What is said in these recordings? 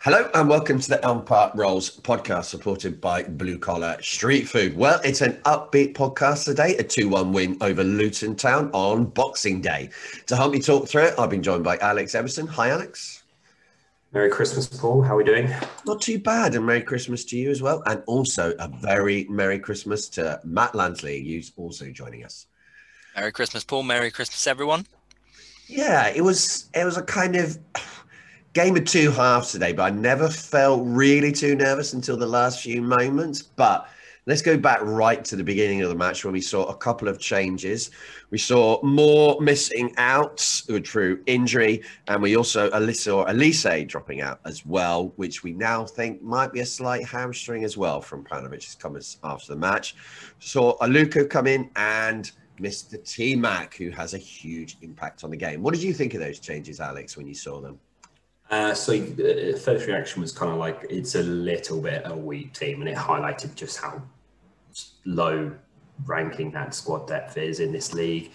Hello and welcome to the Elm Park Rolls podcast supported by Blue Collar Street Food. Well, it's an upbeat podcast today, a 2 1 win over Luton Town on Boxing Day. To help me talk through it, I've been joined by Alex Everson. Hi, Alex. Merry Christmas, Paul. How are we doing? Not too bad, and Merry Christmas to you as well. And also a very Merry Christmas to Matt Lansley, who's also joining us. Merry Christmas, Paul. Merry Christmas, everyone. Yeah, it was it was a kind of game of two halves today, but I never felt really too nervous until the last few moments. But let's go back right to the beginning of the match when we saw a couple of changes. We saw Moore missing out through injury, and we also saw Olise dropping out as well, which we now think might be a slight hamstring as well from Paunovic's comments after the match. Saw Aluko come in and Mr. T Mac, who has a huge impact on the game. What did you think of those changes, Alex, when you saw them? Uh, so the first reaction was kind of like it's a little bit a weak team, and it highlighted just how low ranking that squad depth is in this league.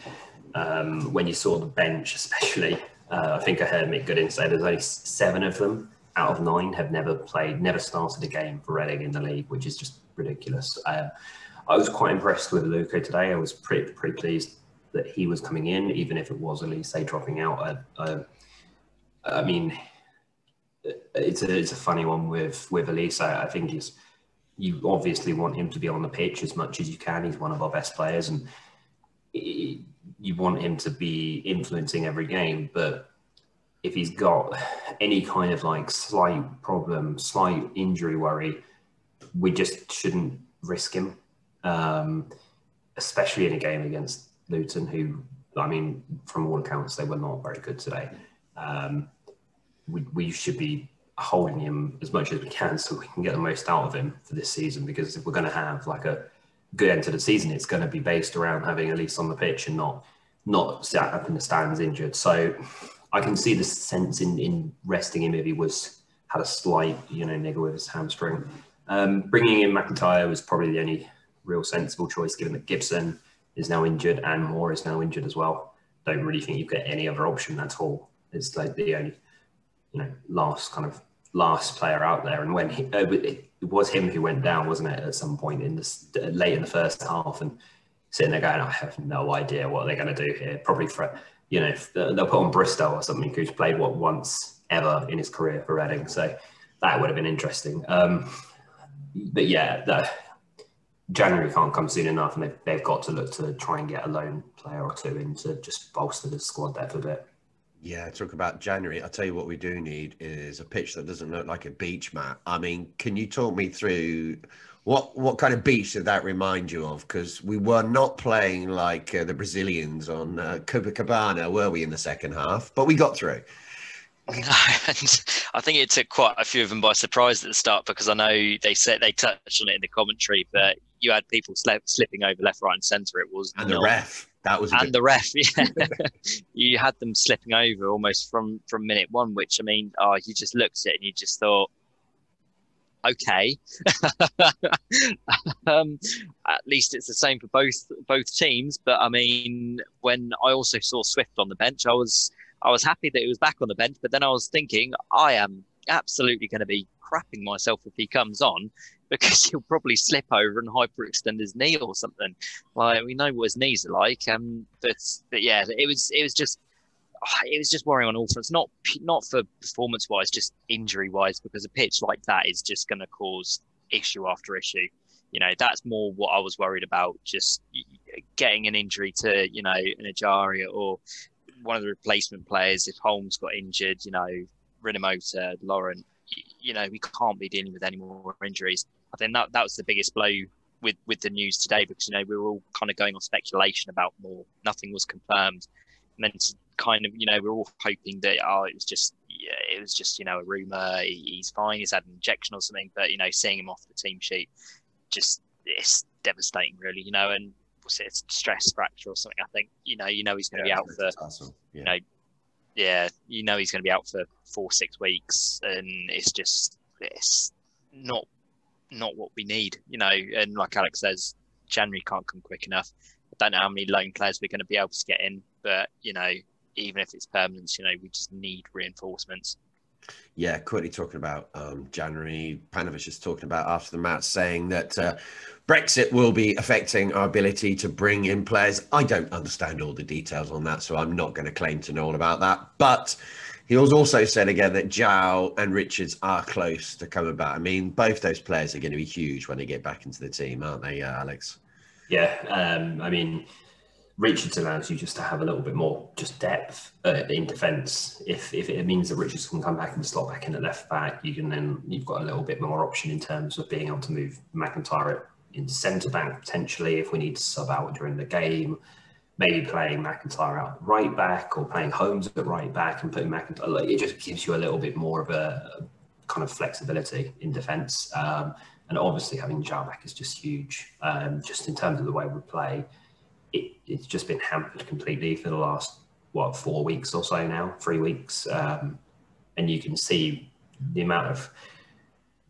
Um, when you saw the bench, especially, uh, I think I heard Mick Goodin say there's only seven of them out of nine have never played, never started a game for Reading in the league, which is just ridiculous. Uh, I was quite impressed with Luco today. I was pretty pretty pleased that he was coming in, even if it was Olise dropping out. I mean, it's a it's a funny one with with Olise. I, I think he's you obviously want him to be on the pitch as much as you can. He's one of our best players, and you want him to be influencing every game. But if he's got any kind of like slight problem, slight injury worry, we just shouldn't risk him, um, especially in a game against Luton, who I mean, from all accounts, they were not very good today. Um, we, we should be holding him as much as we can so we can get the most out of him for this season. Because if we're going to have like a good end to the season, it's going to be based around having at least on the pitch and not not sat up in the stands injured. So I can see the sense in, in resting him if he was had a slight you know niggle with his hamstring. Um, bringing in McIntyre was probably the only real sensible choice, given that Gibson is now injured and Moore is now injured as well. Don't really think you've got any other option at all. It's like the only you know last kind of last player out there. And when he, uh, it was him who went down, wasn't it, at some point in this late in the first half, and sitting there going, I have no idea what they're going to do here. Probably for you know they'll put on Bristow or something who's played what once ever in his career for Reading. So that would have been interesting. Um, but yeah, the, January can't come soon enough, and they've, they've got to look to try and get a loan player or two in to just bolster the squad depth a bit. Yeah, talk about January. I'll tell you what we do need is a pitch that doesn't look like a beach mat. I mean, can you talk me through what what kind of beach did that remind you of? Because we were not playing like uh, the Brazilians on uh, Copacabana, were we, in the second half? But we got through. I think it took quite a few of them by surprise at the start because I know they said they touched on it in the commentary, but you had people slipping over left, right, and centre. It was and not, the ref that was and good... the ref. Yeah, you had them slipping over almost from from minute one, which I mean, oh, you just looked at it and you just thought, okay. um, at least it's the same for both both teams. But I mean, when I also saw Swift on the bench, I was I was happy that he was back on the bench. But then I was thinking, I am absolutely going to be crapping myself if he comes on because he'll probably slip over and hyperextend his knee or something. Like we know what his knees are like. Um, but but yeah, it was it was just it was just worrying on all fronts. Not not for performance wise, just injury wise, because a pitch like that is just going to cause issue after issue. You know, that's more what I was worried about. Just getting an injury to you know an Ejaria or one of the replacement players if Holmes got injured. You know, Rinomhota, Laurent. You know, we can't be dealing with any more injuries. I think that that was the biggest blow with with the news today because you know we were all kind of going on speculation about Moore. Nothing was confirmed, and then to kind of you know we are all hoping that oh it was just yeah, it was just you know a rumor. He's fine. He's had an injection or something, but you know seeing him off the team sheet just it's devastating, really. You know, and it, stress fracture or something. I think you know you know he's going to yeah, be out for awesome. yeah. you know yeah you know he's going to be out for four six weeks, and it's just it's not not what we need, you know. And like Alex says, January can't come quick enough. I don't know how many loan players we're going to be able to get in, but you know, even if it's permanent, you know, we just need reinforcements. Yeah, quickly talking about um, January. Paunovic is talking about after the match, saying that uh, Brexit will be affecting our ability to bring in players. I don't understand all the details on that, so I'm not going to claim to know all about that. But he was also said again that João and Richards are close to coming back. I mean, both those players are going to be huge when they get back into the team, aren't they, uh, Alex? Yeah, um, I mean, Richards allows you just to have a little bit more just depth uh, in defence. If if it means that Richards can come back and slot back in at left back, you can then you've got a little bit more option in terms of being able to move McIntyre in centre back potentially if we need to sub out during the game maybe playing McIntyre out right back or playing Holmes at right back and putting McIntyre. Like, it just gives you a little bit more of a, kind of flexibility in defence. Um, and obviously, having João back is just huge. Um, just in terms of the way we play, it, it's just been hampered completely for the last what four weeks or so now, three weeks, um, and you can see the amount of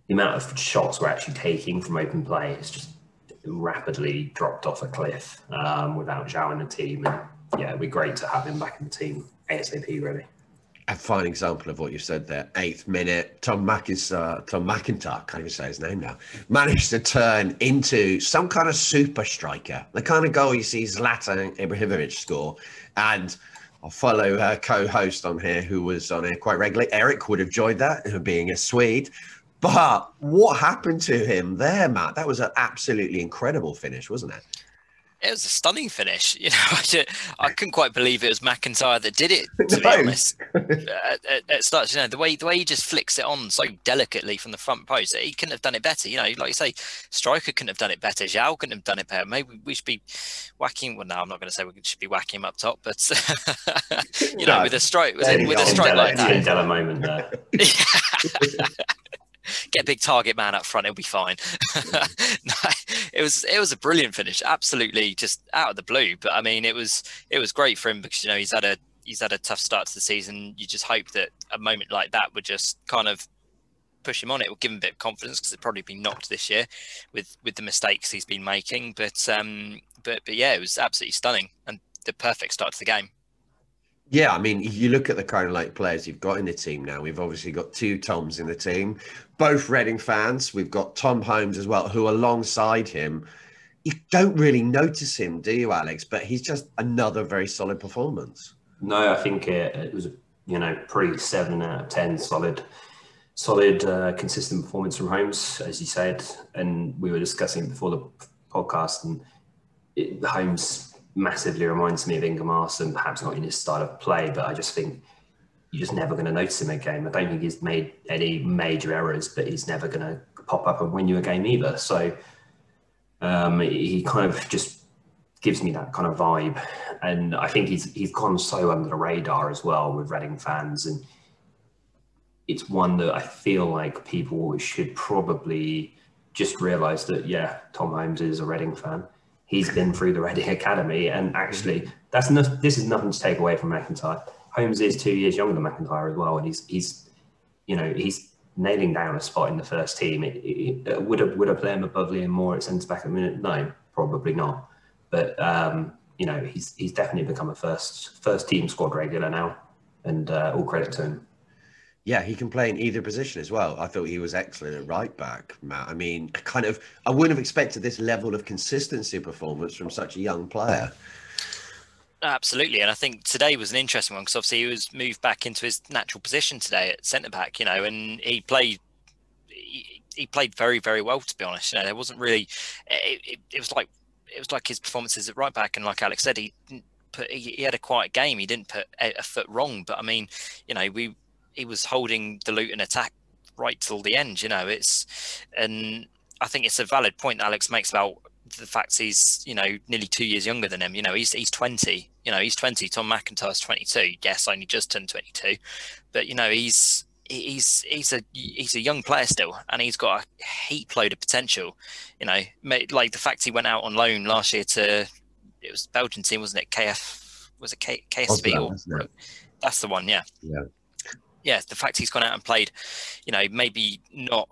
the amount of shots we're actually taking from open play is just rapidly dropped off a cliff um, without João in the team. And yeah, it'd be great to have him back in the team ASAP, really. A fine example of what you said there. Eighth minute, Tom uh, Tom McIntyre, can't even say his name now, managed to turn into some kind of super striker. The kind of goal you see Zlatan Ibrahimovic score. And I'll follow her co-host on here, who was on here quite regularly. Eric would have joined that, being a Swede. But what happened to him there, Matt? That was an absolutely incredible finish, wasn't it? It was a stunning finish. You know, I, just, I couldn't quite believe it was McIntyre that did it. To no. be honest, uh, it starts. You know, the way the way he just flicks it on so delicately from the front post, he couldn't have done it better. You know, like you say, striker couldn't have done it better. João couldn't have done it better. Maybe we should be whacking. Well, no, I'm not going to say we should be whacking him up top, but you know, with a strike, with, with a strike like that, moment there. Get a big target man up front, he'll be fine. no, it was it was a brilliant finish, absolutely just out of the blue. But I mean, it was it was great for him because you know he's had a he's had a tough start to the season. You just hope that a moment like that would just kind of push him on. It will give him a bit of confidence because he's probably been knocked this year with with the mistakes he's been making. But um, but but yeah, it was absolutely stunning and the perfect start to the game. Yeah, I mean, you look at the kind of like players you've got in the team now. We've obviously got two Toms in the team, both Reading fans. We've got Tom Holmes as well, who alongside him, you don't really notice him, do you, Alex? But he's just another very solid performance. No, I think it, it was, you know, pretty seven out of ten, solid, solid, uh, consistent performance from Holmes, as you said, and we were discussing before the podcast, and it, Holmes massively reminds me of Ingemar, perhaps not in his style of play, but I just think you're just never going to notice him a game. I don't think he's made any major errors, but he's never going to pop up and win you a game either. So um, he kind of just gives me that kind of vibe, and I think he's he's gone so under the radar as well with Reading fans, and it's one that I feel like people should probably just realise that yeah, Tom Holmes is a Reading fan he's been through the Reading Academy, and actually, that's no, this is nothing to take away from McIntyre. Holmes is two years younger than McIntyre as well, and he's he's you know he's nailing down a spot in the first team. It, it, it, would have would I play him above Liam Moore at centre back a minute? No, probably not. But um, you know he's he's definitely become a first first team squad regular now, and uh, all credit to him. Yeah, he can play in either position as well. I thought he was excellent at right back, Matt. I mean, kind of, I wouldn't have expected this level of consistency performance from such a young player. Absolutely, and I think today was an interesting one because obviously he was moved back into his natural position today at centre back, you know, and he played. He, played very, very well. To be honest, you know, there wasn't really. It, it, it was like it was like his performances at right back, and like Alex said, he put he, he had a quiet game. He didn't put a, a foot wrong, but I mean, you know, we he was holding the Luton attack right till the end. You know, it's and I think it's a valid point Alex makes about the fact he's you know nearly two years younger than him. You know, he's he's twenty. You know, he's twenty. Tom McIntyre's twenty two. Yes, only just turned twenty two, but you know he's he's he's a he's a young player still, and he's got a heap load of potential. You know, like the fact he went out on loan last year to it was Belgian team, wasn't it? KF was it K, KSV or that's the one, yeah. Yeah yeah, the fact he's gone out and played, you know, maybe not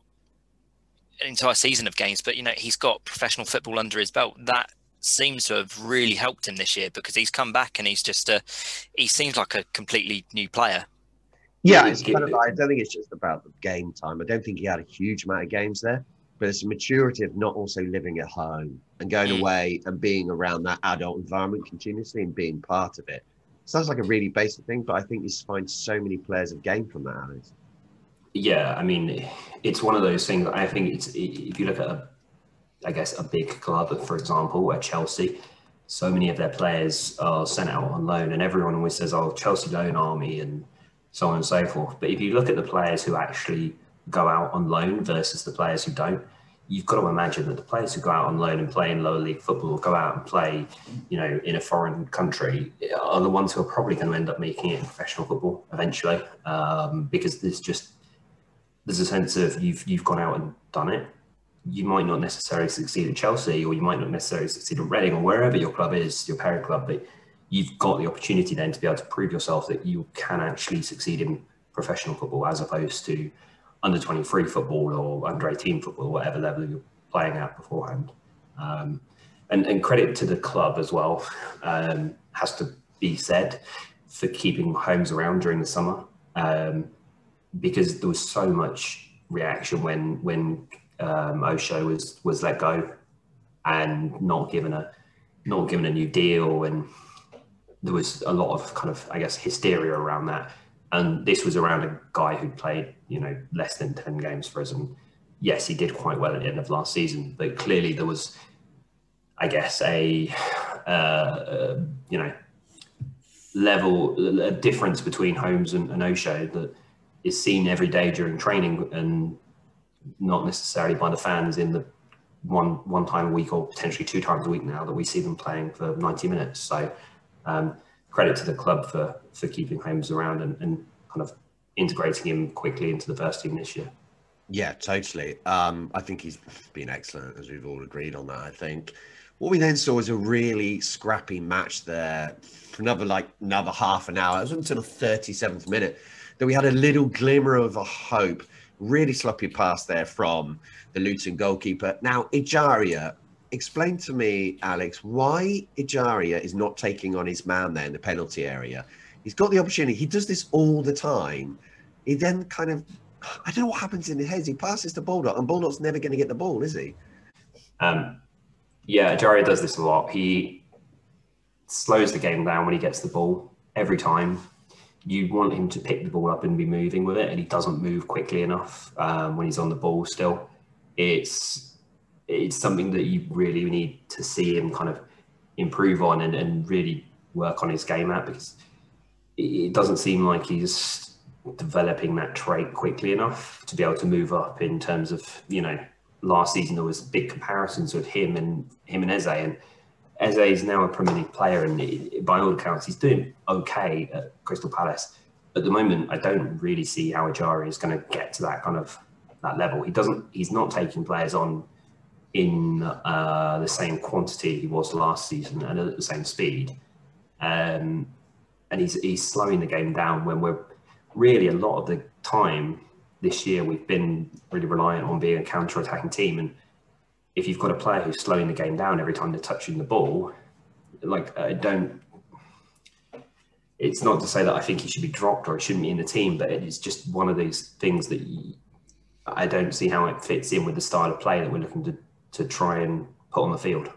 an entire season of games, but you know, he's got professional football under his belt. That seems to have really helped him this year because he's come back and he's just a, he seems like a completely new player. Yeah, it's kind of, it- I don't think it's just about the game time. I don't think he had a huge amount of games there, but it's a maturity of not also living at home and going Mm. away and being around that adult environment continuously and being part of it. Sounds like a really basic thing, but I think you find so many players have gained from that, Alex. Yeah, I mean, it's one of those things. I think it's if you look at, a, I guess, a big club, for example, at Chelsea, so many of their players are sent out on loan, and everyone always says, "Oh, Chelsea loan army," and so on and so forth. But if you look at the players who actually go out on loan versus the players who don't, you've got to imagine that the players who go out on loan and play in lower league football, or go out and play, you know, in a foreign country, are the ones who are probably going to end up making it in professional football eventually, um, because there's just there's a sense of you've you've gone out and done it. You might not necessarily succeed at Chelsea, or you might not necessarily succeed at Reading, or wherever your club is, your parent club. But you've got the opportunity then to be able to prove yourself that you can actually succeed in professional football, as opposed to under twenty three football or under eighteen football, whatever level you're playing at beforehand. Um, and, and credit to the club as well um, has to be said for keeping Holmes around during the summer. Um, because there was so much reaction when when um, Osho was was let go and not given a not given a new deal, and there was a lot of kind of I guess hysteria around that. And this was around a guy who played you know less than ten games for us, and yes, he did quite well at the end of last season, but clearly there was, I guess, a uh, uh, you know level a difference between Holmes and, and Osho that is seen every day during training and not necessarily by the fans in the one one time a week or potentially two times a week now that we see them playing for 90 minutes. So um, credit to the club for for keeping Holmes around and, and kind of integrating him quickly into the first team this year. Yeah, totally. Um, I think he's been excellent, as we've all agreed on that. I think what we then saw was a really scrappy match there for another like another half an hour. It was until the 37th minute that we had a little glimmer of a hope. Really sloppy pass there from the Luton goalkeeper. Now, Ejaria, explain to me, Alex, why Ejaria is not taking on his man there in the penalty area. He's got the opportunity. He does this all the time. He then kind of I don't know what happens in his head. He passes to Baldock, and Baldock's never going to get the ball, is he? Um, yeah, Ejaria does this a lot. He slows the game down when he gets the ball every time. You want him to pick the ball up and be moving with it, and he doesn't move quickly enough um, when he's on the ball. Still, it's it's something that you really need to see him kind of improve on and, and really work on his game at because it- doesn't seem like he's developing that trait quickly enough to be able to move up in terms of you know last season there was big comparisons with him and him and Eze and Eze is now a Premier League player and by all accounts he's doing okay at Crystal Palace. At the moment I don't really see how Ajari is going to get to that kind of that level. He doesn't he's not taking players on in uh, the same quantity he was last season and at the same speed. Um, and he's he's slowing the game down when we're really a lot of the time this year we've been really reliant on being a counter-attacking team. And if you've got a player who's slowing the game down every time they're touching the ball like I don't it's not to say that I think he should be dropped or he shouldn't be in the team but it's just one of these things that you, I don't see how it fits in with the style of play that we're looking to to try and put on the field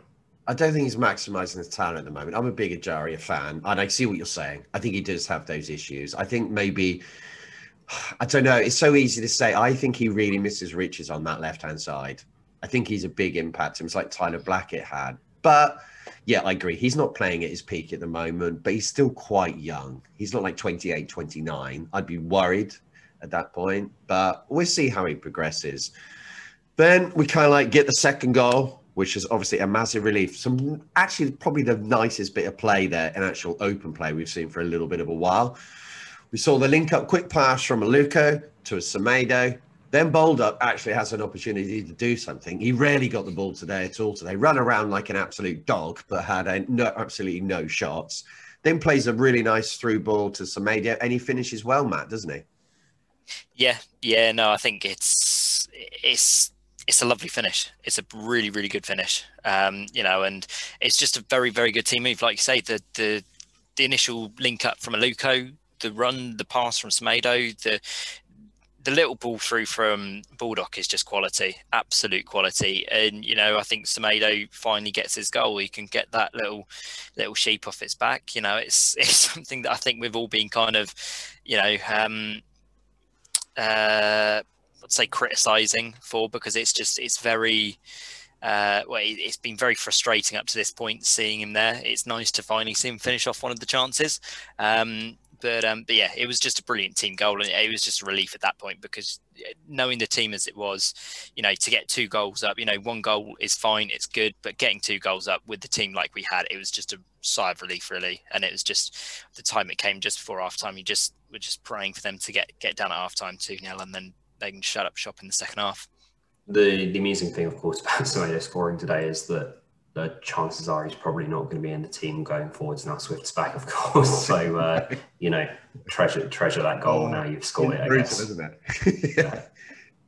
I don't think he's maximising his talent at the moment. I'm a big Ejaria fan, and I see what you're saying. I think he does have those issues. I think maybe, I don't know. It's so easy to say. I think he really misses Richards on that left hand side. I think he's a big impact. It's like Tyler Blackett had. But yeah, I agree. He's not playing at his peak at the moment, but he's still quite young. He's not like 28, 29. I'd be worried at that point, but we'll see how he progresses. Then we kind of like get the second goal, which is obviously a massive relief. Some actually probably the nicest bit of play there, an actual open play we've seen for a little bit of a while. We saw the link up quick pass from Aluko to a Semedo. Then Baldock actually has an opportunity to do something. He rarely got the ball today at all today. Ran around like an absolute dog, but had a no, absolutely no shots. Then plays a really nice through ball to Semedo, and he finishes well, Matt, doesn't he? Yeah, yeah, no, I think it's it's it's a lovely finish. It's a really, really good finish. Um, you know, and it's just a very, very good team move. Like you say, the the the initial link up from Aluko the run, the pass from Semedo, the the little ball through from Baldock is just quality, absolute quality. And you know, I think Semedo finally gets his goal. He can get that little little sheep off its back. You know, it's it's something that I think we've all been kind of, you know, um, uh, say criticizing for because it's just it's very. Uh, well, it, has been very frustrating up to this point seeing him there. It's nice to finally see him finish off one of the chances. Um, but um, but yeah, it was just a brilliant team goal, and it was just a relief at that point because knowing the team as it was, you know, to get two goals up, you know, one goal is fine, it's good, but getting two goals up with the team like we had, it was just a sigh of relief, really. And it was just the time it came just before half time, you just were just praying for them to get get down at half time two 0 and then they can shut up shop in the second half. The the amusing thing, of course, about Semedo scoring today is that the chances are he's probably not going to be in the team going forwards now. Swift's back, of course. So uh, you know, treasure treasure that goal. now you've scored it. I guess. isn't it? yeah.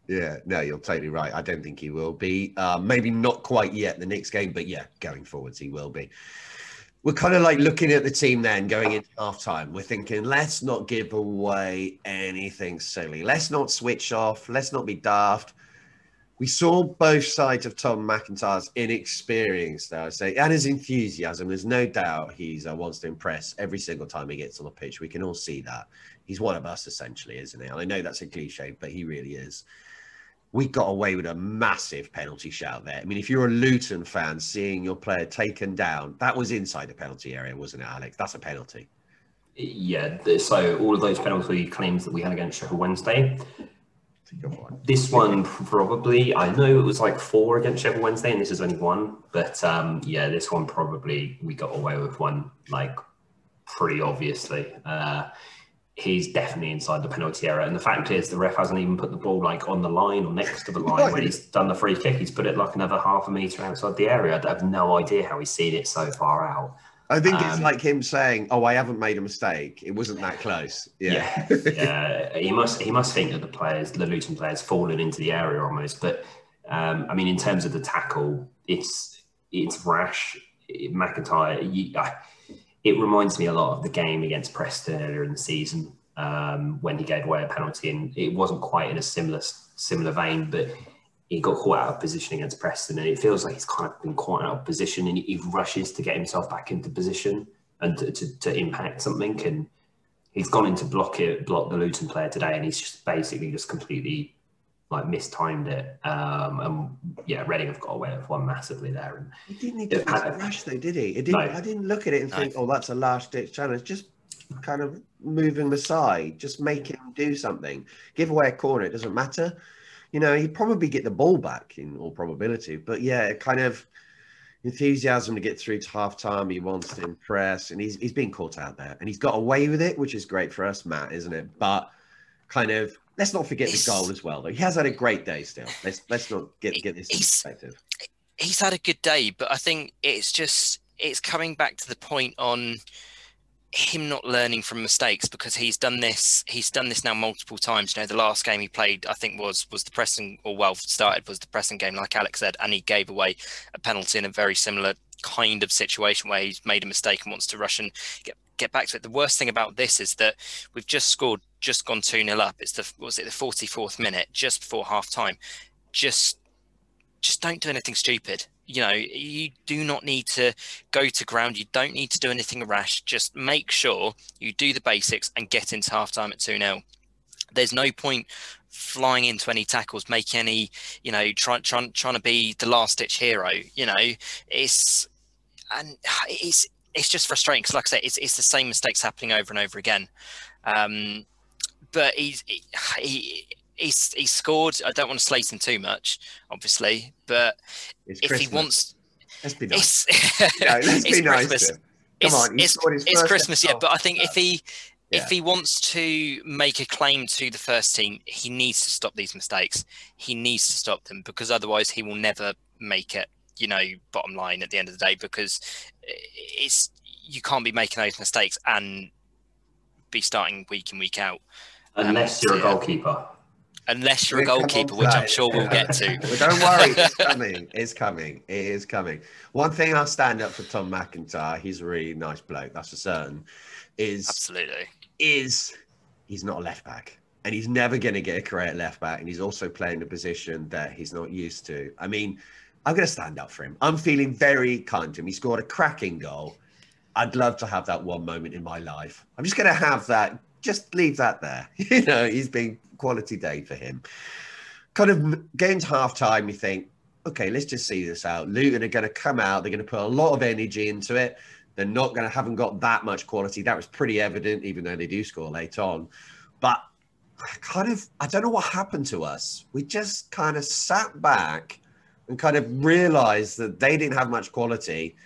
yeah. No, you're totally right. I don't think he will be. Uh, maybe not quite yet the next game, but yeah, going forwards he will be. We're kind of like looking at the team then going into half time. We're thinking, let's not give away anything silly. Let's not switch off. Let's not be daft we saw both sides of Tom McIntyre's inexperience there, I say, and his enthusiasm. There's no doubt he uh, wants to impress every single time he gets on the pitch. We can all see that. He's one of us, essentially, isn't he? And I know that's a cliche, but he really is. We got away with a massive penalty shout there. I mean, if you're a Luton fan, seeing your player taken down, that was inside the penalty area, wasn't it, Alex? That's a penalty. Yeah. So all of those penalty claims that we had against Sheffield Wednesday, this one probably, I know it was like four against Sheffield Wednesday, and this is only one. But um, yeah, this one probably we got away with one like pretty obviously. Uh, he's definitely inside the penalty area, and the fact is, the ref hasn't even put the ball like on the line or next to the line when he's done the free kick. He's put it like another half a meter outside the area. I have no idea how he's seen it so far out. I think um, it's like him saying, "Oh, I haven't made a mistake. It wasn't that close." Yeah, yeah. yeah. He must he must think that the players, the Luton players, fallen into the area almost. But um, I mean, in terms of the tackle, it's it's rash. McIntyre, you, uh, it reminds me a lot of the game against Preston earlier in the season um, when he gave away a penalty, and it wasn't quite in a similar similar vein, but he got caught out of position against Preston, and it feels like he's kind of been caught out of position, and he rushes to get himself back into position and to, to, to impact something. And he's gone in to block it, block the Luton player today, and he's just basically just completely like mistimed it. Um, and yeah, Reading have got away with one massively there. And he didn't need to had, rush though, did he? It didn't. No. I didn't look at it and no. think, oh, that's a last ditch challenge. Just kind of move him aside, just make him do something. Give away a corner, it doesn't matter you know, he'd probably get the ball back in all probability. But yeah, kind of enthusiasm to get through to half time. He wants to impress, and he's he's been caught out there, and he's got away with it, which is great for us, Matt, isn't it? But kind of let's not forget the goal as well. Though he has had a great day still. Let's let's not get get this in perspective. He's had a good day, but I think it's just it's coming back to the point on him not learning from mistakes because he's done this he's done this now multiple times you know the last game he played i think was was the Preston or well started was the Preston game like alex said and he gave away a penalty in a very similar kind of situation where he's made a mistake and wants to rush and get get back to it the worst thing about this is that we've just scored just gone 2-0 up it's the was it the 44th minute just before half time just just don't do anything stupid you know, you do not need to go to ground. You don't need to do anything rash. Just make sure you do the basics and get into half time at 2 0. There's no point flying into any tackles, making any, you know, trying trying trying to be the last ditch hero. You know, it's and it's it's just frustrating because, like I said, it's it's the same mistakes happening over and over again. Um, but he's he, he he's he's scored. I don't want to slate him too much, obviously, but it's if Christmas. he wants, let's be nice. It's, no, let's be nice Christmas. Come it's, on, it's, it's Christmas, yeah. But I think if he yeah. if he wants to make a claim to the first team, he needs to stop these mistakes. He needs to stop them because otherwise he will never make it. You know, bottom line at the end of the day, because it's you can't be making those mistakes and be starting week in week out. Unless you're a goalkeeper unless you're a goalkeeper, which I'm sure we'll get to. well, don't worry, it's coming. It's coming. It is coming. One thing I'll stand up for Tom McIntyre. He's a really nice bloke. That's for certain. Is absolutely. is he's not a left back. And he's never going to get a career at left back. And he's also playing a position that he's not used to. I mean, I'm going to stand up for him. I'm feeling very kind to him. He scored a cracking goal. I'd love to have that one moment in my life. I'm just going to have that. Just leave that there. You know, he's been quality day for him. Kind of games half time, you think, okay, let's just see this out. Luton are going to come out. They're going to put a lot of energy into it. They're not going to haven't got that much quality. That was pretty evident, even though they do score late on. But kind of, I don't know what happened to us. We just kind of sat back and kind of realized that they didn't have much quality.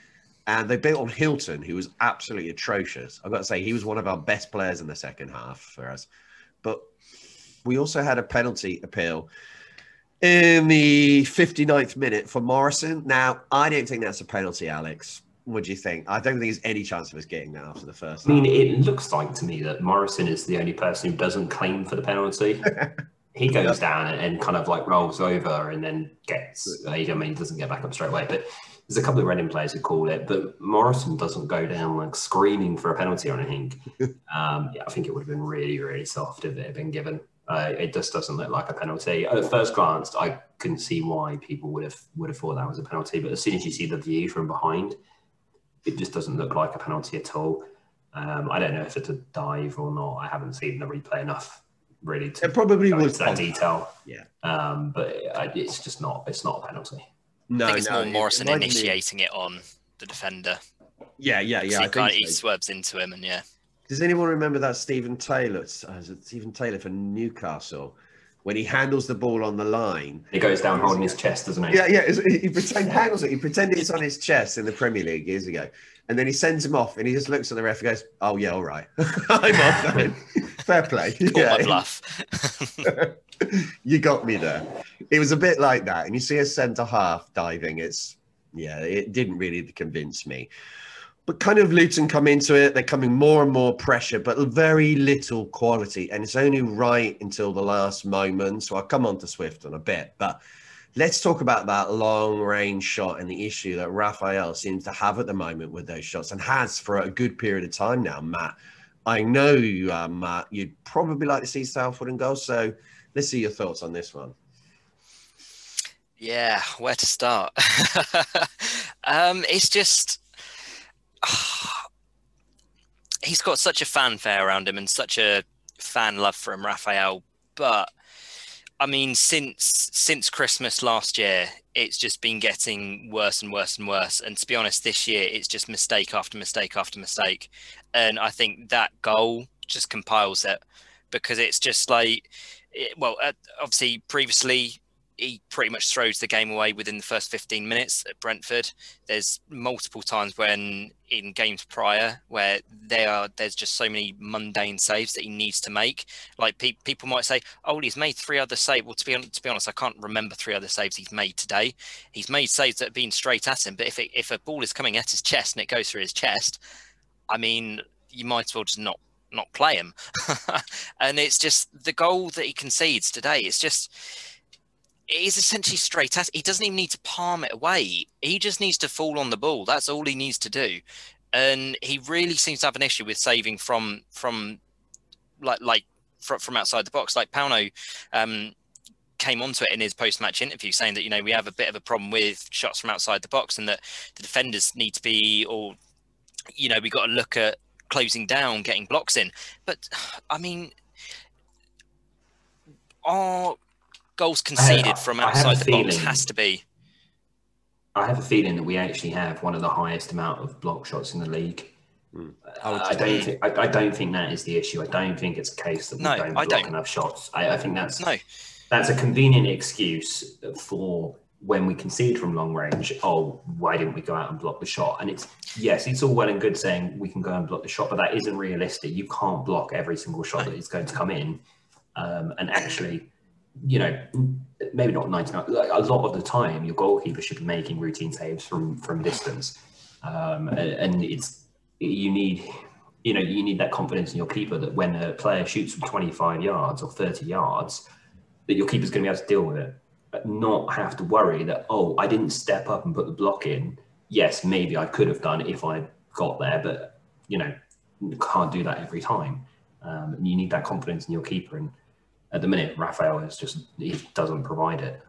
And they built on Hylton, who was absolutely atrocious. I've got to say, he was one of our best players in the second half for us. But we also had a penalty appeal in the 59th minute for Morrison. Now, I don't think that's a penalty, Alex. What do you think? I don't think there's any chance of us getting that after the first. I mean, it looks like to me that Morrison is the only person who doesn't claim for the penalty. he goes yep. down and, and, kind of like rolls over and then gets. I mean, doesn't get back up straight away, but there's a couple of Reading players who call it. But Morrison doesn't go down like screaming for a penalty or anything. um, yeah, I think it would have been really, really soft if it had been given. Uh, it just doesn't look like a penalty. At first glance, I couldn't see why people would have would have thought that was a penalty. But as soon as you see the view from behind, it just doesn't look like a penalty at all. Um, I don't know if it's a dive or not. I haven't seen the replay enough really to it probably was that detail. Yeah, um, but it's just not. It's not a penalty. No, I think it's no, more Morrison it initiating it on the defender. Yeah, yeah, yeah. He, kind of, he swerves into him, and yeah. Does anyone remember that Steven Taylor? Uh, Steven Taylor for Newcastle when he handles the ball on the line. He goes down holding his chest, doesn't he? Yeah, yeah. He pretend handles it. He pretended it's on his chest in the Premier League years ago, and then he sends him off, and he just looks at the ref and goes, "Oh yeah, all right, I'm off then. Fair play." Call yeah. my bluff. you got me there. It was a bit like that, and you see a centre half diving. It's yeah, it didn't really convince me but kind of Luton come into it. They're coming more and more pressure, but very little quality. And it's only right until the last moment. So I'll come on to Swift in a bit. But let's talk about that long range shot and the issue that Rafael seems to have at the moment with those shots and has for a good period of time now, Matt. I know, uh, Matt, you'd probably like to see Southwood and goal. So let's see your thoughts on this one. Yeah, where to start? um, it's just he's got such a fanfare around him and such a fan love for him, Rafael. But I mean, since since Christmas last year, it's just been getting worse and worse and worse. And to be honest, this year it's just mistake after mistake after mistake. And I think that goal just compiles it because it's just like, it, well, uh, obviously previously he pretty much throws the game away within the first 15 minutes at Brentford. There's multiple times when in games prior where there are there's just so many mundane saves that he needs to make. Like pe- people might say, "Oh, he's made three other saves." Well, to be to be honest, I can't remember three other saves he's made today. He's made saves that have been straight at him, but if it, if a ball is coming at his chest and it goes through his chest, I mean, you might as well just not not play him. and it's just the goal that he concedes today. It's just he's essentially straight at. He doesn't even need to palm it away. He just needs to fall on the ball. That's all he needs to do. And he really seems to have an issue with saving from from like like from, outside the box. Like Pauno um, came onto it in his post match interview, saying that you know we have a bit of a problem with shots from outside the box, and that the defenders need to be, or you know, we got to look at closing down, getting blocks in. But I mean, are goals conceded have, from outside the feeling, box has to be. I have a feeling that we actually have one of the highest amount of block shots in the league. Mm. I, I don't think I, I, don't think that is the issue. I don't think it's a case that we no, don't block don't. enough shots. I, I think that's no. that's a convenient excuse for when we concede from long range. Oh, why didn't we go out and block the shot? And it's yes, it's all well and good saying we can go and block the shot, but that isn't realistic. You can't block every single shot that is going to come in. Um, and actually, you know, maybe not 99, a lot of the time, your goalkeeper should be making routine saves from from distance. Um, and it's, you need, you know, you need that confidence in your keeper that when a player shoots from 25 yards or 30 yards, that your keeper's going to be able to deal with it. Not have to worry that, oh, I didn't step up and put the block in. Yes, maybe I could have done if I got there, but, you know, can't do that every time. um, and you need that confidence in your keeper. And at the minute, Rafael is just he doesn't provide it.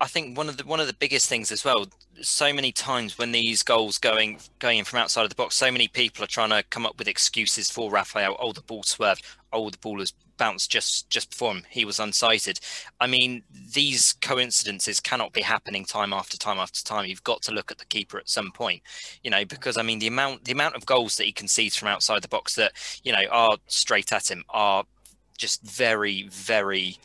I think one of the one of the biggest things as well. So many times when these goals going going in from outside of the box, so many people are trying to come up with excuses for Rafael. Oh, the ball swerved. Oh, the ball has bounced just just before him. He was unsighted. I mean, these coincidences cannot be happening time after time after time. You've got to look at the keeper at some point, you know, because I mean the amount the amount of goals that he concedes from outside the box that you know are straight at him are just very very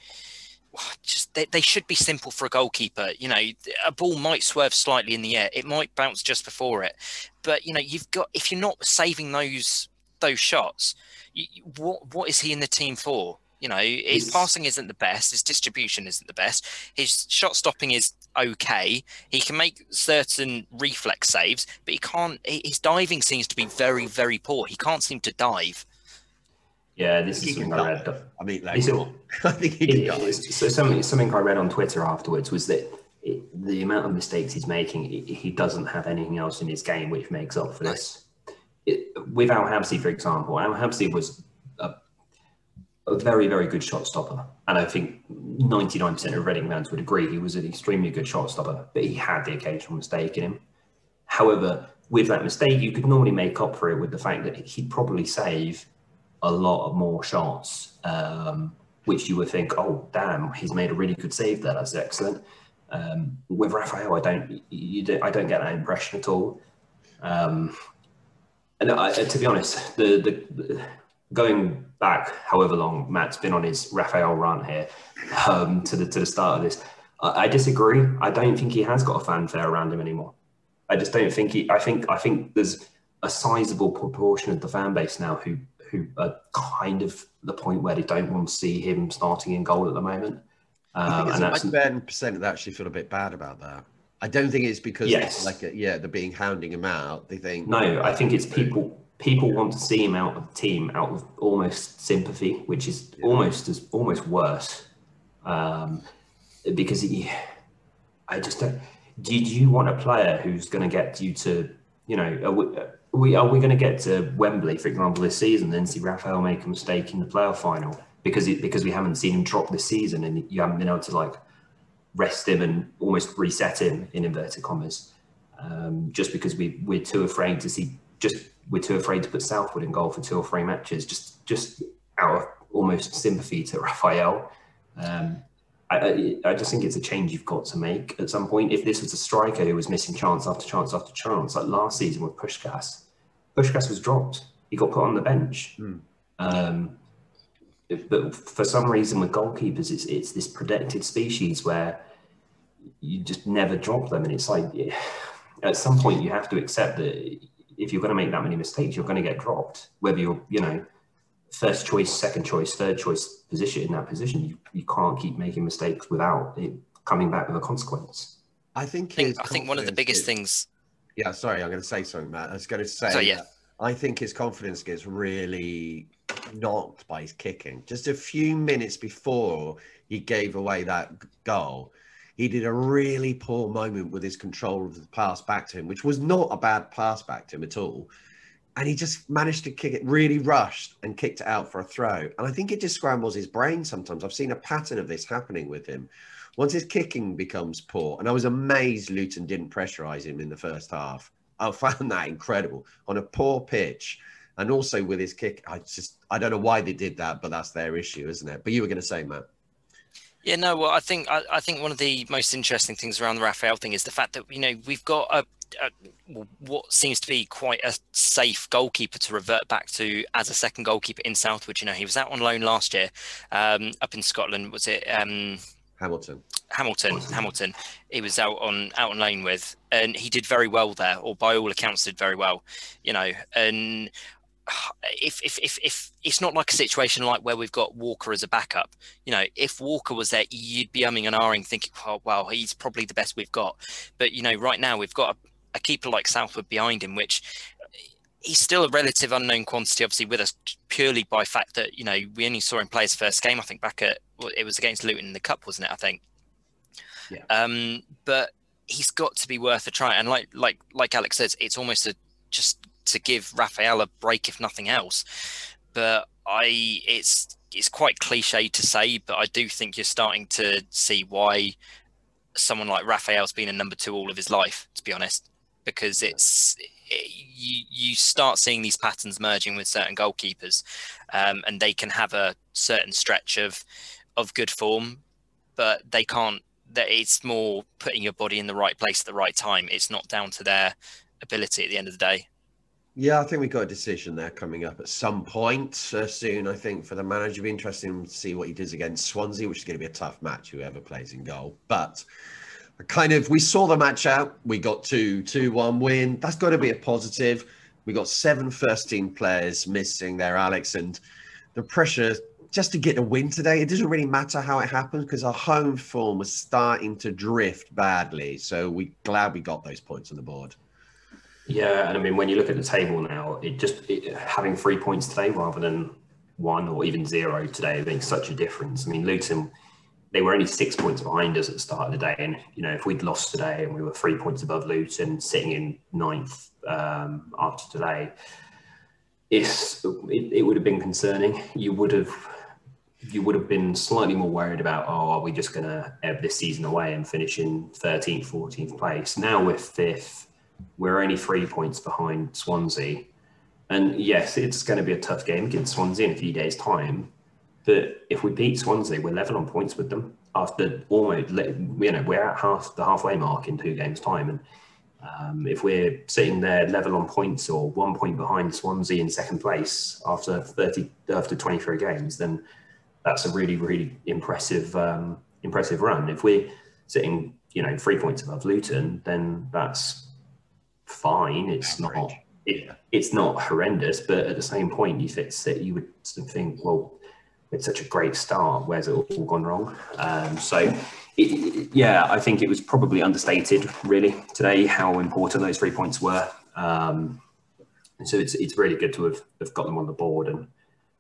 just they, they should be simple for a goalkeeper. You know, a ball might swerve slightly in the air, it might bounce just before it, but you know, you've got if you're not saving those those shots, what what is he in the team for? You know, his it's... passing isn't the best, his distribution isn't the best, his shot stopping is okay. He can make certain reflex saves, but he can't. His diving seems to be very, very poor. He can't seem to dive. Yeah, this is something I read. I mean, like, I think he can it, So something, something I read on Twitter afterwards was that it, the amount of mistakes he's making, he doesn't have anything else in his game which makes up for this. It, with Al Habsi, for example, Al Habsi was a, a, very, very good shot stopper. And I think 99% of Reading fans would agree he was an extremely good shot stopper, but he had the occasional mistake in him. However, with that mistake, you could normally make up for it with the fact that he'd probably save a lot more shots, um, which you would think, oh, damn, he's made a really good save there. That's excellent. Um, with Rafael, I don't, you don't, I don't get that impression at all. Um, and I, to be honest, the, the, the, going back however long Matt's been on his Rafael run here um, to the to the start of this, I, I disagree. I don't think he has got a fanfare around him anymore. I just don't think he. I think I think there's a sizable proportion of the fan base now who who are kind of the point where they don't want to see him starting in goal at the moment. Um, and that's ten percent that actually feel a bit bad about that. I don't think it's because yes. like a, yeah they're being hounding him out. They think no. I think it's people people want to see him out of the team out of almost sympathy, which is yeah. almost as almost worse um, because he, I just don't. Do you want a player who's going to get you to you know? we are we going to get to Wembley, for example, this season, then see Rafael make a mistake in the playoff final because it, because we haven't seen him drop this season, and you haven't been able to like rest him and almost reset him in inverted commas, um, just because we we're too afraid to see just we're too afraid to put Southwood in goal for two or three matches, just just out of almost sympathy to Rafael. Um, I, I, just think it's a change you've got to make at some point. If this was a striker who was missing chance after chance after chance, like last season with Puscas, Puscas was dropped. He got put on the bench. Mm. Um, but for some reason with goalkeepers, it's it's this protected species where you just never drop them, and it's like at some point you have to accept that if you're going to make that many mistakes, you're going to get dropped. Whether you're you know first choice, second choice, third choice position in that position, you, you can't keep making mistakes without it coming back with a consequence. I think. I think, I think one of the biggest is, things. Yeah, sorry, I'm going to say something, Matt. I was going to say. So, yeah. I think his confidence gets really knocked by his kicking. Just a few minutes before he gave away that goal, he did a really poor moment with his control of the pass back to him, which was not a bad pass back to him at all and he just managed to kick it really rushed and kicked it out for a throw. And I think it just scrambles his brain sometimes. I've seen a pattern of this happening with him. Once his kicking becomes poor, and I was amazed Luton didn't pressurize him in the first half. I found that incredible on a poor pitch. And also with his kick, I just I don't know why they did that, but that's their issue, isn't it? But you were going to say, Matt. Yeah, no. Well, I think I, I, think one of the most interesting things around the Rafael thing is the fact that you know we've got a, a, what seems to be quite a safe goalkeeper to revert back to as a second goalkeeper in Southwood. You know, he was out on loan last year um, up in Scotland. Was it um, Hamilton? Hamilton, Hamilton. He was out on out on loan with, and he did very well there, or by all accounts, did very well. You know, and if, if if if it's not like a situation like where we've got Walker as a backup, you know, if Walker was there, you'd be umming and ahhing, thinking, "Oh, well, he's probably the best we've got." But you know, right now we've got a, a keeper like Southwood behind him, which he's still a relative unknown quantity, obviously with us purely by fact that you know we only saw him play his first game. I think back at well, it was against Luton in the cup, wasn't it? I think. Yeah. Um, but he's got to be worth a try, and like like like Alex says, it's almost a just to give Rafael a break, if nothing else. but I it's it's quite cliche to say, but I do think you're starting to see why someone like Rafael's been a number two all of his life. To be honest, because it's it, you you start seeing these patterns merging with certain goalkeepers, um, and they can have a certain stretch of of good form, but they can't. That it's more putting your body in the right place at the right time. It's not down to their ability at the end of the day. Yeah, I think we've got a decision there coming up at some point uh, soon. I think for the manager, It'll be interesting to see what he does against Swansea, which is going to be a tough match, whoever plays in goal. But kind of, we saw the match out. We got two, two, one win. That's got to be a positive. We got seven first team players missing there, Alex, and the pressure just to get a win today. It doesn't really matter how it happened because our home form was starting to drift badly. So we glad we got those points on the board. Yeah, and I mean, when you look at the table now, it just it, having three points today rather than one or even zero today makes such a difference. I mean, Luton, they were only six points behind us at the start of the day, and you know, if we'd lost today and we were three points above Luton, sitting in ninth um, after today, it's it, it would have been concerning. You would have you would have been slightly more worried about, oh, are we just going to ebb this season away and finish in 13th, 14th place? Now we're fifth we're only three points behind Swansea. And yes, it's going to be a tough game against Swansea in a few days' time. But if we beat Swansea, we're level on points with them after almost, you know, we're at half the halfway mark in two games' time. And um, if we're sitting there level on points or one point behind Swansea in second place after 30, after 23 games, then that's a really, really impressive, um, impressive run. If we're sitting, you know, three points above Luton, then that's fine. It's Average. not it, it's not horrendous, but at the same point, if it's that you would think, well, it's such a great start. Where's it all gone wrong? Um, so, it, yeah, I think it was probably understated really today how important those three points were. Um, so it's it's really good to have, have got them on the board and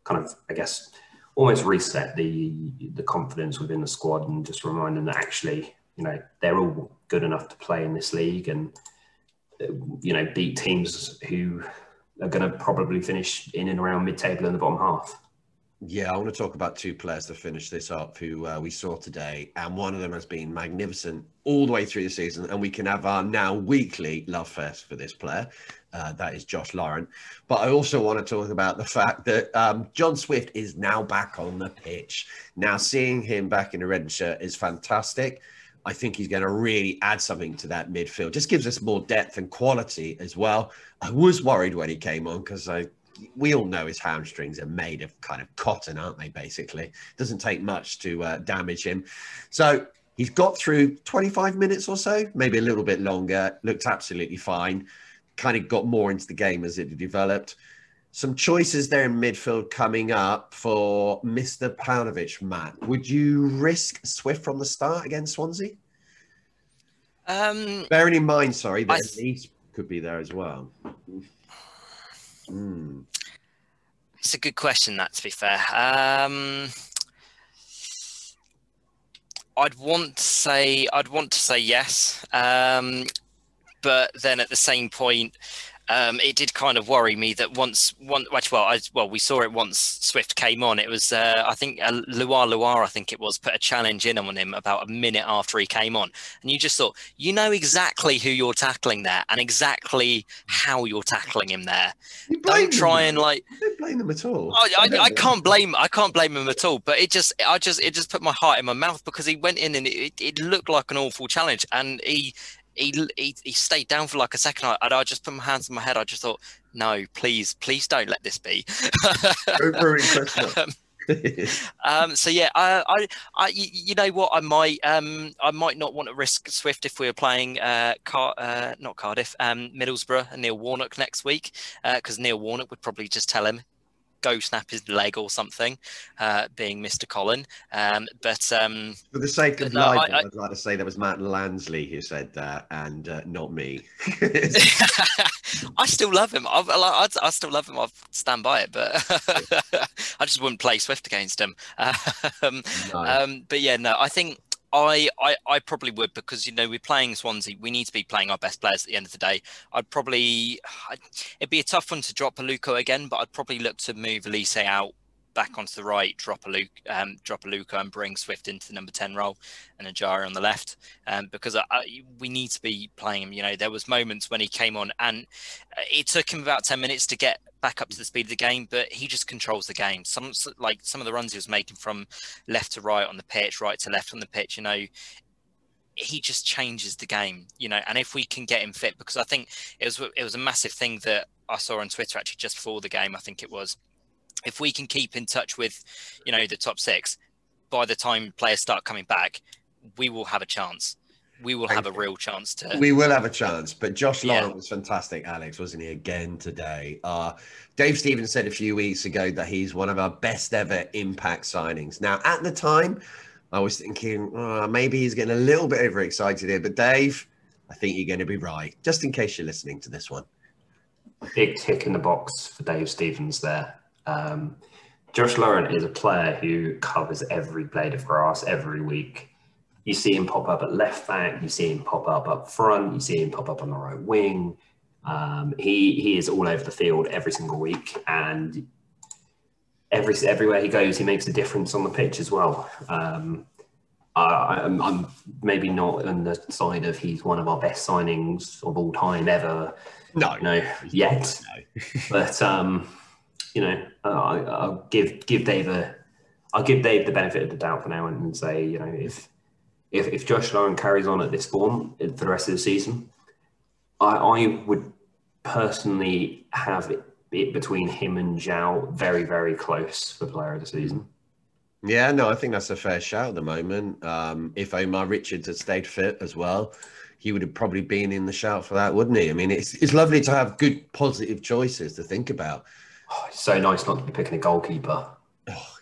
kind of, I guess, almost reset the the confidence within the squad and just remind them that actually, you know, they're all good enough to play in this league and you know, beat teams who are going to probably finish in and around mid-table in the bottom half. Yeah, I want to talk about two players to finish this up who uh, we saw today, and one of them has been magnificent all the way through the season, and we can have our now weekly love fest for this player. Uh, that is Josh Laurent. But I also want to talk about the fact that um, John Swift is now back on the pitch. Now, seeing him back in a red shirt is fantastic. I think he's going to really add something to that midfield. Just gives us more depth and quality as well. I was worried when he came on because I we all know his hamstrings are made of kind of cotton, aren't they? Basically, doesn't take much to uh, damage him. So he's got through 25 minutes or so, maybe a little bit longer. Looked absolutely fine. Kind of got more into the game as it developed. Some choices there in midfield coming up for Mr. Paunovic, Matt. Would you risk Swift from the start against Swansea? Um, Bearing in mind, sorry, that th- Olise could be there as well. Mm. It's a good question, that to be fair. Um, I'd want to say I'd want to say yes, um, but then at the same point, um, it did kind of worry me that once one well I, well we saw it once Swift came on. It was uh, I think uh, Loire Loire I think it was put a challenge in on him about a minute after he came on. And you just thought you know exactly who you're tackling there and exactly how you're tackling him there. You don't try and like don't blame them at all. I, I, I, can't blame I can't blame him at all but it just I just it just put my heart in my mouth because he went in and it, it looked like an awful challenge and he he, he, he stayed down for like a second. and I just put my hands on my head. I just thought, no, please, please don't let this be. um, um, so yeah, I, I, I, you know what, I might, um, I might not want to risk Swift if we were playing, uh, Car, uh, not Cardiff, um, Middlesbrough and Neil Warnock next week, because uh, Neil Warnock would probably just tell him, go snap his leg or something, uh, being Mr. Colin. Um, but um, for the sake of no, life, I, would like to say that was Matt Lansley who said that, and uh, not me. I still love him. I, I, I still love him. I'll stand by it, but I just wouldn't play Swift against him. Um, no. um, but yeah, no, I think I, I, I probably would because you know we're playing Swansea. We need to be playing our best players at the end of the day. I'd probably I'd, it'd be a tough one to drop Aluko again, but I'd probably look to move Olise out back onto the right, drop Aluko, um, drop Aluko, and bring Swift into the number ten role, and Ejaria on the left, um, because I, I, we need to be playing him. You know, there was moments when he came on, and uh, it took him about ten minutes to get back up to the speed of the game, but he just controls the game. Some like some of the runs he was making from left to right on the pitch, right to left on the pitch, you know, he just changes the game, you know. And if we can get him fit, because I think it was it was a massive thing that I saw on Twitter actually just before the game. I think it was if we can keep in touch with, you know, the top six, by the time players start coming back, we will have a chance. We will have a real chance to. We will have a chance. But Josh yeah. Laurent was fantastic, Alex, wasn't he? Again today. Uh, Dave Stevens said a few weeks ago that he's one of our best ever impact signings. Now, at the time, I was thinking oh, maybe he's getting a little bit overexcited here. But Dave, I think you're going to be right. Just in case you're listening to this one. Big tick in the box for Dave Stevens there. Um, Josh Laurent is a player who covers every blade of grass every week. You see him pop up at left back, you see him pop up up front, you see him pop up on the right wing. Um, he he is all over the field every single week, and every everywhere he goes, he makes a difference on the pitch as well. Um, I, am I'm maybe not on the side of he's one of our best signings of all time ever. No, no, yet. No. but um, you know, I, will give give Dave a, I'll give Dave the benefit of the doubt for now and say, you know, if if, if Josh Laurent carries on at this form for the rest of the season, I, I would personally have it, it between him and João very very close for player of the season. Yeah, no, I think that's a fair shout at the moment. Um, if Omar Richards had stayed fit as well, he would have probably been in the shout for that, wouldn't he? I mean, it's it's lovely to have good positive choices to think about. Oh, it's so nice not to be picking a goalkeeper.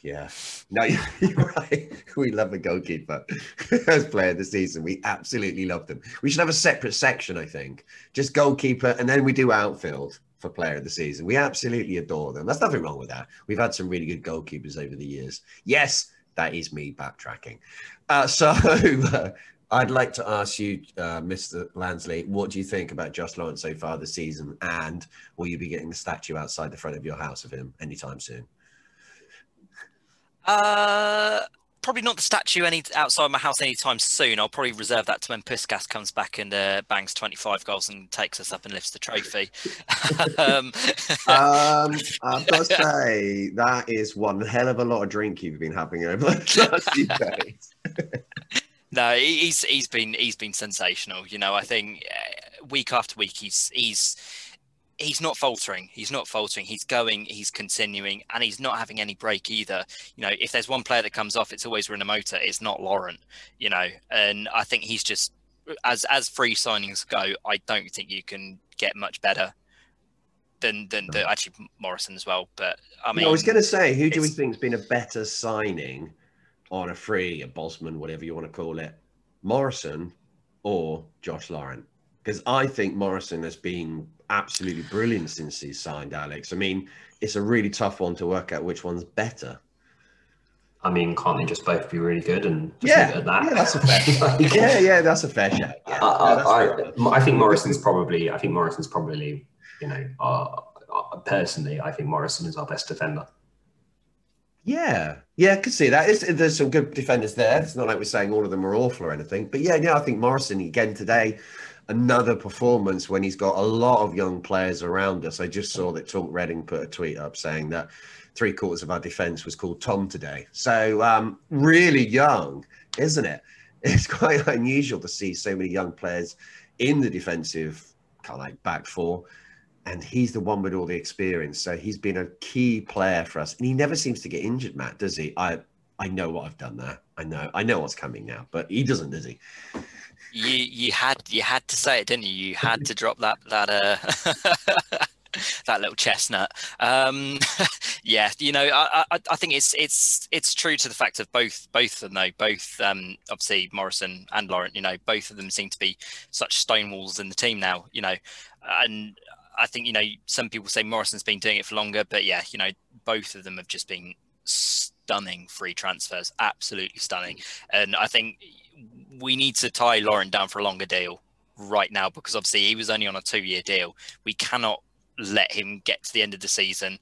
Yeah, no, you're right. We love a goalkeeper as player of the season. We absolutely love them. We should have a separate section, I think, just goalkeeper, and then we do outfield for player of the season. We absolutely adore them. There's nothing wrong with that. We've had some really good goalkeepers over the years. Yes, that is me backtracking. Uh, so uh, I'd like to ask you, uh, Mr. Lansley, what do you think about Josh Laurent so far this season? And will you be getting the statue outside the front of your house of him anytime soon? Uh, probably not the statue any outside my house anytime soon. I'll probably reserve that to when Puscas comes back and uh, bangs 25 goals and takes us up and lifts the trophy. um, um, I've got to say, that is one hell of a lot of drink you've been having over the last few days. No, he's he's been he's been sensational. You know, I think uh, week after week he's he's he's not faltering. He's not faltering. He's going. He's continuing, and he's not having any break either. You know, if there's one player that comes off, it's always Rinomhota. It's not Laurent. You know, and I think he's just as as free signings go. I don't think you can get much better than than the, actually Morrison as well. But I mean, I was going to say, who do we think's been a better signing? on a free, a Bosman, whatever you want to call it, Morrison or Josh Laurent? Because I think Morrison has been absolutely brilliant since he's signed Alex. I mean, it's a really tough one to work out which one's better. I mean, can't they just both be really good and yeah, that? Yeah, that's a fair. yeah, yeah, that's a fair shot. Yeah, I, I, I, think Morrison's probably. I think Morrison's probably. You know, uh, uh, personally, I think Morrison is our best defender. Yeah, yeah, I could see that. It's, there's some good defenders there. It's not like we're saying all of them are awful or anything. But yeah, yeah, I think Morrison again today, another performance when he's got a lot of young players around us. I just saw that Talk Reading put a tweet up saying that three quarters of our defence was called Tom today. So um, really young, isn't it? It's quite unusual to see so many young players in the defensive kind of like back four and he's the one with all the experience. So he's been a key player for us, and he never seems to get injured, Matt, does he? I I know what I've done there. I know I know what's coming now, but he doesn't, does he? You you had you had to say it, didn't you? You had to drop that that uh that little chestnut. Um, yeah, you know, I, I, I think it's it's it's true to the fact of both both of them though. Both um, obviously Morrison and Laurent. You know, both of them seem to be such stonewalls in the team now. You know, and I think you know some people say Morrison's been doing it for longer, but yeah, you know both of them have just been stunning free transfers, absolutely stunning. And I think we need to tie Laurent down for a longer deal right now because obviously he was only on a two-year deal. We cannot let him get to the end of the season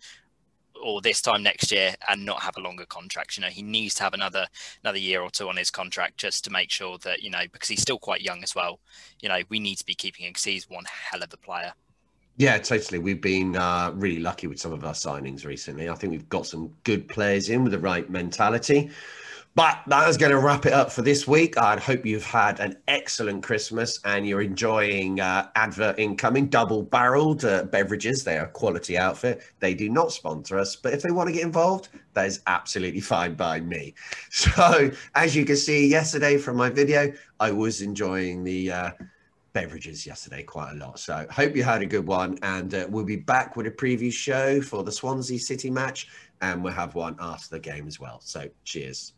or this time next year and not have a longer contract. You know, he needs to have another another year or two on his contract just to make sure that you know because he's still quite young as well. You know, we need to be keeping him because he's one hell of a player. Yeah, totally. We've been uh, really lucky with some of our signings recently. I think we've got some good players in with the right mentality. But that is going to wrap it up for this week. I hope you've had an excellent Christmas and you're enjoying uh, advert incoming, double barreled uh, beverages. They are a quality outfit. They do not sponsor us, but if they want to get involved, that is absolutely fine by me. So, as you can see yesterday from my video, I was enjoying the uh, beverages yesterday quite a lot. So, hope you had a good one. And uh, we'll be back with a preview show for the Swansea City match, and we'll have one after the game as well. So, cheers.